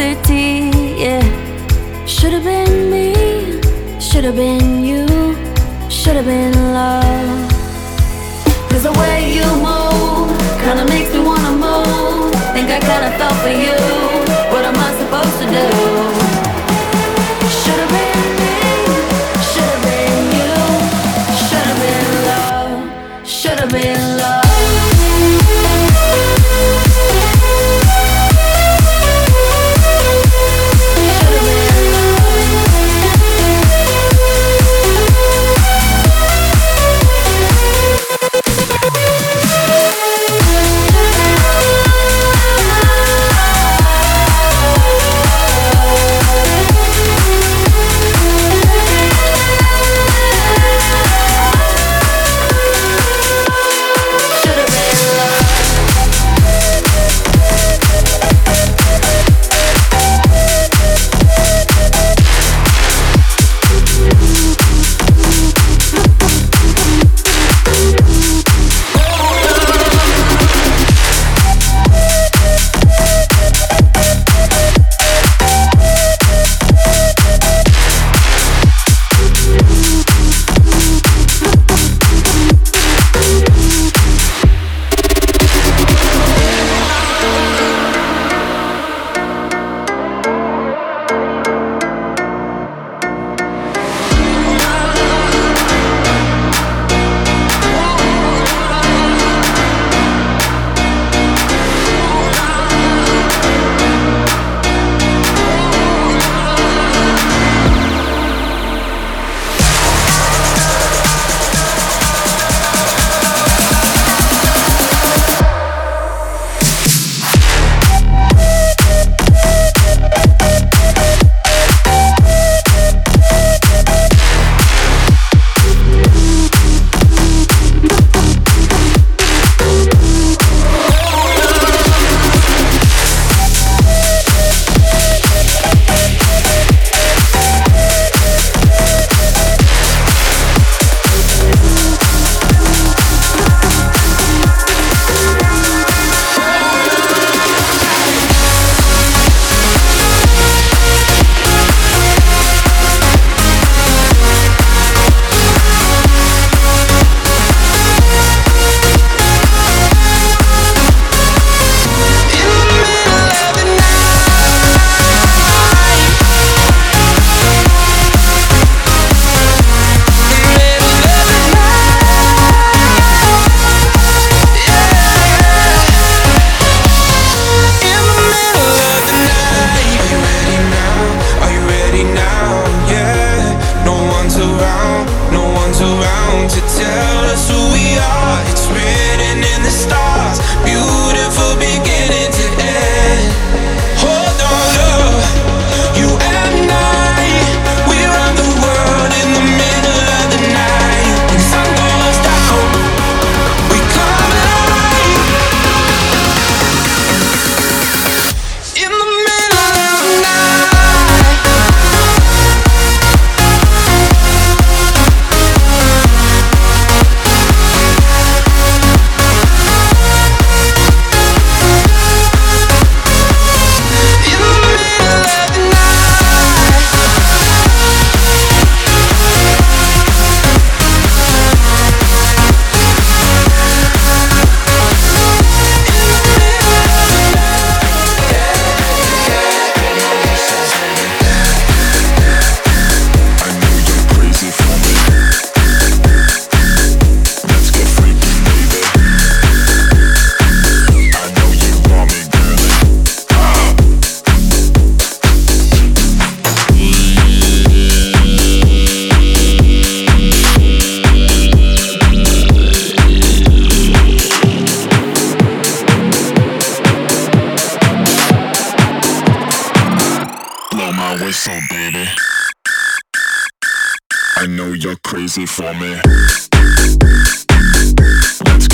city, yeah. Should've been me, should've been you, should've been love. way, so baby. I know you're crazy for me. Let's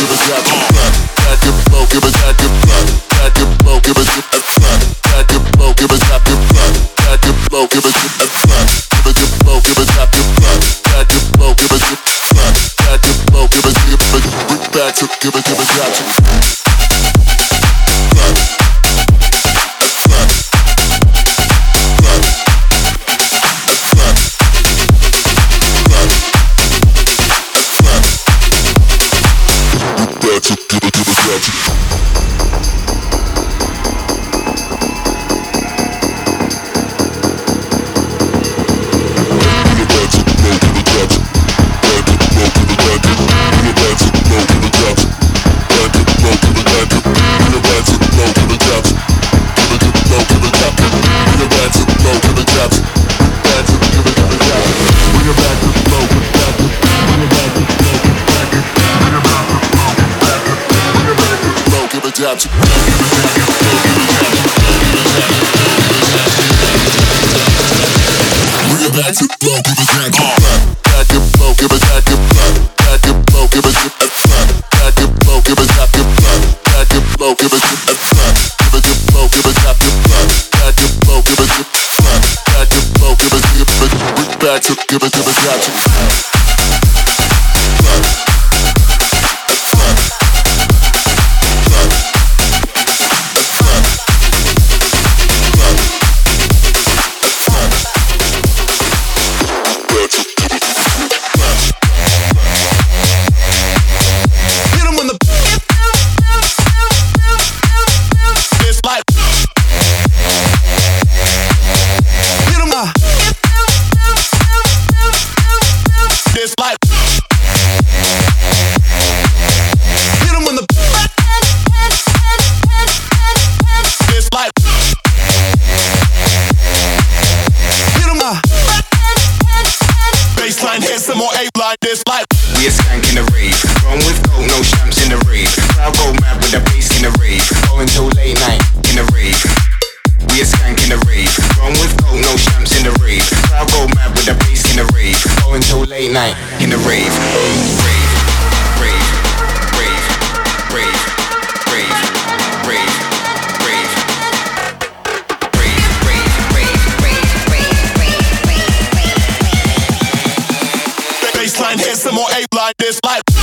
give it that, that your flow, give it that your flow, that your flow, give it that flow, that your flow, give it that your flow, that your flow, give it that flow, give it your flow, give it that your flow, that your flow, give it that flow, that your flow, give it give it back to give it give it that. Get up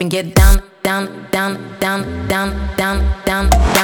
and get down, down, down, down, down, down, down.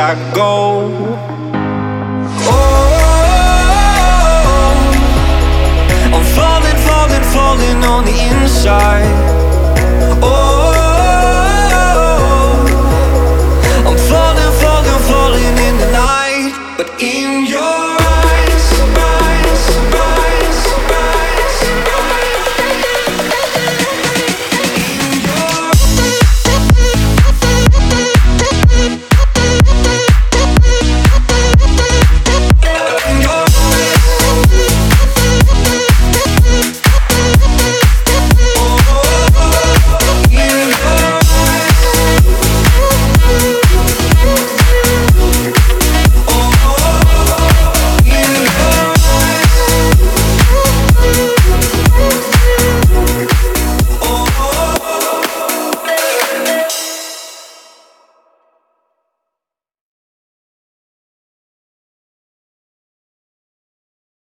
I go.